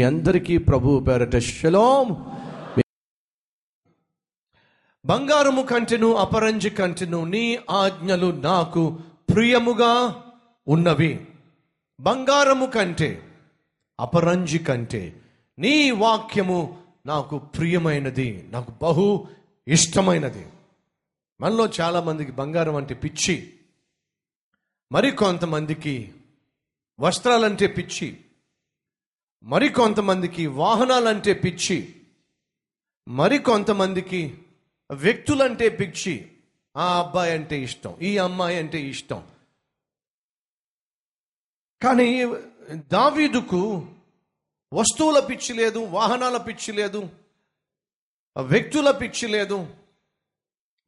మీ అందరికీ ప్రభు పేరట శలోం బంగారము కంటెను అపరంజి కంటెను నీ ఆజ్ఞలు నాకు ప్రియముగా ఉన్నవి. బంగారము కంటే అపరంజి కంటే నీ వాక్యము నాకు ప్రియమైనది నాకు బహు ఇష్టమైనది. మనలో చాలామందికి బంగారం అంటే పిచ్చి. మరి కొంతమందికి వస్త్రాలంటే పిచ్చి. మరి కొంతమందికి వాహనాలంటే పిచ్చి మరి కొంతమందికి వ్యక్తులంటే పిచ్చి. ఆ అబ్బాయి అంటే ఇష్టం ఈ అమ్మాయి అంటే ఇష్టం. కానీ దావీదుకు వస్తువుల పిచ్చి లేదు వాహనాల పిచ్చి లేదు వ్యక్తుల పిచ్చి లేదు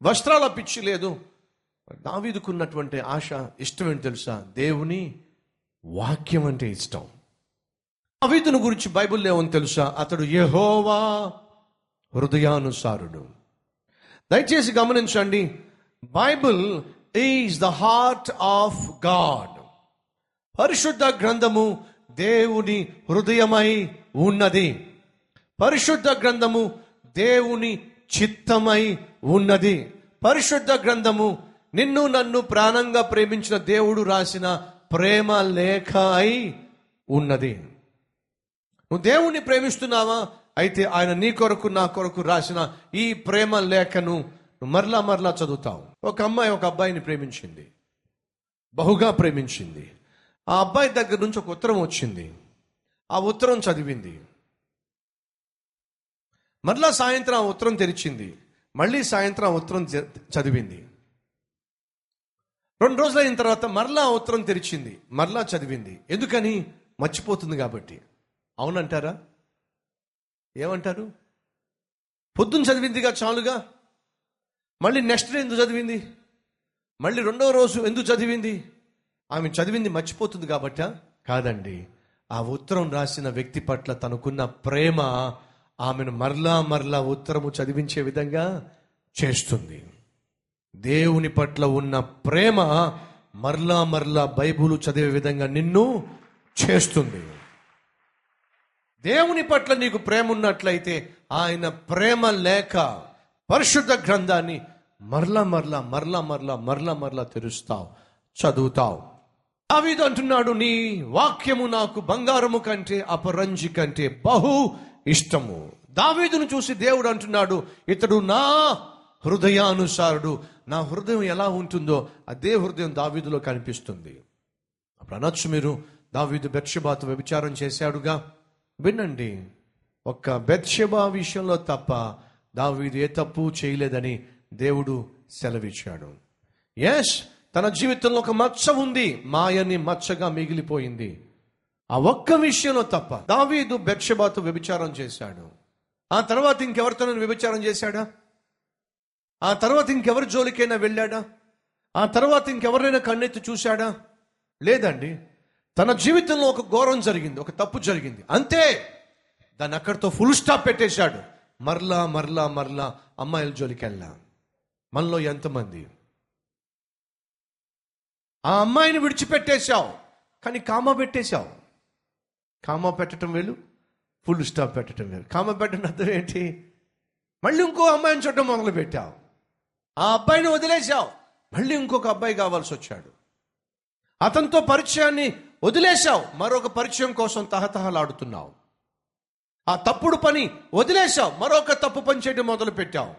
వస్త్రాల పిచ్చి లేదు. దావీదుకున్నటువంటి ఆశ ఇష్టం ఏంటి తెలుసా? దేవుని వాక్యం అంటే ఇష్టం. దావీదును గురించి బైబిల్లో ఏమని తెలుసా? అతడు యెహోవా హృదయానుసారుడు. దయచేసి గమనించండి Bible is the heart of God. పరిశుద్ధ గ్రంథము దేవుని హృదయమై ఉన్నది. పరిశుద్ధ గ్రంథము దేవుని చిత్తమై ఉన్నది. పరిశుద్ధ గ్రంథము నిన్ను నన్ను ప్రాణంగా ప్రేమించిన దేవుడు రాసిన ప్రేమ లేఖ అయి ఉన్నది. నువ్వు దేవుణ్ణి ప్రేమిస్తున్నావా? అయితే ఆయన నీ కొరకు నా కొరకు రాసిన ఈ ప్రేమ లేఖను మరలా మరలా చదువుతావు. ఒక అమ్మాయి ఒక అబ్బాయిని ప్రేమించింది. బహుగా ప్రేమించింది. ఆ అబ్బాయి దగ్గర నుంచి ఒక ఉత్తరం వచ్చింది. ఆ ఉత్తరం చదివింది. మరలా సాయంత్రం ఆ ఉత్తరం తెరిచింది. మళ్ళీ సాయంత్రం ఆ ఉత్తరం చదివింది. రెండు రోజులైన తర్వాత మరలా ఆ ఉత్తరం తెరిచింది. మరలా చదివింది. ఎందుకని? మర్చిపోతుంది కాబట్టి. అవునంటారా? ఏమంటారు? పొద్దున్న చదివిందిగా చాలుగా? మళ్ళీ నెక్స్ట్ డే ఎందుకు చదివింది? మళ్ళీ రెండవ రోజు ఎందుకు చదివింది? ఆమె చదివింది మర్చిపోతుంది కాబట్ట? కాదండి. ఆ ఉత్తరం రాసిన వ్యక్తి పట్ల తనకున్న ప్రేమ ఆమెను మరలా మరలా ఉత్తరము చదివించే విధంగా చేస్తుంది. దేవుని పట్ల ఉన్న ప్రేమ మరలా మరలా బైబులు చదివే విధంగా నిన్ను చేస్తుంది. దేవుని పట్ల నీకు ప్రేమ ఉన్నట్లయితే ఆయన ప్రేమ లేక పరిశుద్ధ గ్రంథాన్ని మరలా మరలా మరలా మరలా మరలా మరలా తెరుస్తావు చదువుతావు. దావీదు అంటున్నాడు నీ వాక్యము నాకు బంగారము కంటే అపరంజి కంటే బహు ఇష్టము. దావీదును చూసి దేవుడు అంటున్నాడు ఇతడు నా హృదయానుసారుడు. నా హృదయం ఎలా ఉంటుందో అదే హృదయం దావీదులో కనిపిస్తుంది. అప్పుడు అనొచ్చు మీరు దావీదు బెత్షబాతో వ్యభిచారం చేశాడుగా వినండి. ఒక్క బెత్షబా విషయంలో తప్ప దావీదు ఏ తప్పు చేయలేదని దేవుడు సెలవిచ్చాడు. ఎస్ తన జీవితంలో ఒక మచ్చ ఉంది. మాయని మచ్చగా మిగిలిపోయింది. ఆ ఒక్క విషయంలో తప్ప దావీదు బెత్షబాతో వ్యభిచారం చేశాడు. ఆ తర్వాత ఇంకెవరితో వ్యభిచారం చేశాడా? ఆ తర్వాత ఇంకెవరి జోలికైనా వెళ్ళాడా? ఆ తర్వాత ఇంకెవరైనా కన్నెత్తి చూశాడా? లేదండి. తన జీవితంలో ఒక ఘోరం జరిగింది ఒక తప్పు జరిగింది. అంతే దాన్ని అక్కడితో ఫుల్ స్టాప్ పెట్టేశాడు. మరలా మరలా మరలా అమ్మాయిల జోలికి వెళ్ళా మనలో ఎంతమంది? ఆ అమ్మాయిని విడిచిపెట్టేశావు కానీ కామా పెట్టేశావు. కామా పెట్టడం వేలు ఫుల్ స్టాప్ పెట్టడం వేలు. కామా పెట్టడం అర్థం ఏంటి? మళ్ళీ ఇంకో అమ్మాయిని చూడడం మొదలు పెట్టావు ఆ అబ్బాయిని వదిలేశావు. మళ్ళీ ఇంకొక అబ్బాయి కావాల్సి వచ్చాడు. అతనితో పరిచయాన్ని వదిలేశావు. మరొక పరిచయం కోసం తహతహలాడుతున్నావు. ఆ తప్పుడు పని వదిలేశావు. మరొక తప్పు పని చేయడం మొదలు పెట్టావు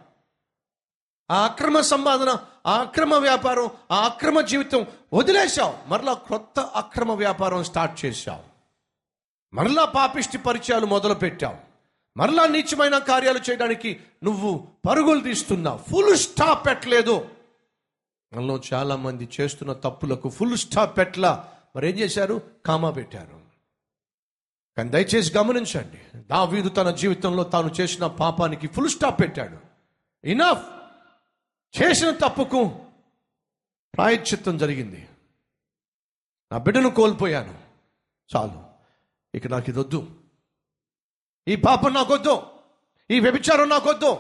ఆ అక్రమ సంపాదన ఆ అక్రమ వ్యాపారం ఆ అక్రమ జీవితం వదిలేశావు. మరలా కొత్త అక్రమ వ్యాపారం స్టార్ట్ చేశావు. మరలా పాపిష్టి పరిచయాలు మొదలు పెట్టావు మరలా నీచమైన కార్యాలు చేయడానికి నువ్వు పరుగులు తీస్తున్నావు. ఫుల్ స్టాప్ పెట్టలేదు మనలో చాలా మంది చేస్తున్న తప్పులకు ఫుల్ స్టాప్ పెట్టలా మరి ఏం చేశారు? కామా పెట్టారు. కానీ దయచేసి గమనించండి దావీదు తన జీవితంలో తాను చేసిన పాపానికి ఫుల్ స్టాప్ పెట్టాడు. ఇనఫ్ చేసిన తప్పుకు ప్రాయశ్చిత్తం జరిగింది. నా బిడ్డను కోల్పోయాను. చాలు. ఇక నాకు ఇది వద్దు ఈ పాపం నాకొద్దు. ఈ వ్యభిచారం నాకొద్దు.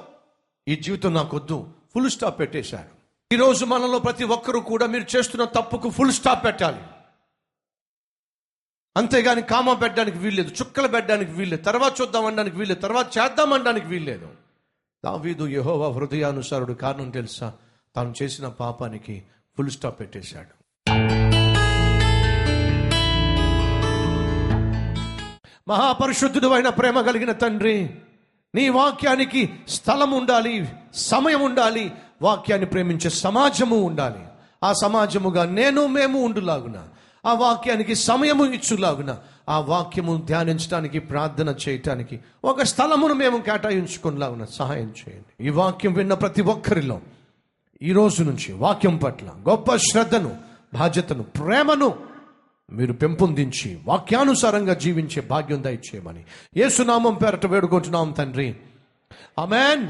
ఈ జీవితం నాకొద్దు. ఫుల్ స్టాప్ పెట్టేశారు. ఈరోజు మనలో ప్రతి ఒక్కరూ కూడా మీరు చేస్తున్న తప్పుకు ఫుల్ స్టాప్ పెట్టాలి. అంతేగాని కామ పెట్టడానికి వీల్లేదు చుక్కలు పెట్టడానికి వీల్లేదు తర్వాత చూద్దాం అనడానికి వీల్లేదు తర్వాత చేద్దాం అనడానికి వీల్లేదు. దావీదు యహోవ హృదయానుసారుడు కారణం తెలుసా? తాను చేసిన పాపానికి ఫుల్ స్టాప్ పెట్టేశాడు. మహాపరిశుద్ధుడు అయిన ప్రేమ కలిగిన తండ్రి నీ వాక్యానికి స్థలం ఉండాలి సమయం ఉండాలి వాక్యాన్ని ప్రేమించే సమాజము ఉండాలి. ఆ సమాజముగా నేను మేము ఉండులాగునా ఆ వాక్యానికి సమయము ఇచ్చులాగున ఆ వాక్యము ధ్యానించడానికి ప్రార్థన చేయటానికి ఒక స్థలమును మేము కేటాయించుకునేలాగున సహాయం చేయండి. ఈ వాక్యం విన్న ప్రతి ఒక్కరిలో ఈ రోజు నుంచి వాక్యం పట్ల గొప్ప శ్రద్ధను బాధ్యతను ప్రేమను మీరు పెంపొందించి వాక్యానుసారంగా జీవించే భాగ్యం దయచేయమని ఏసునామం పేరట వేడుకుంటున్నాం తండ్రి. అమెన్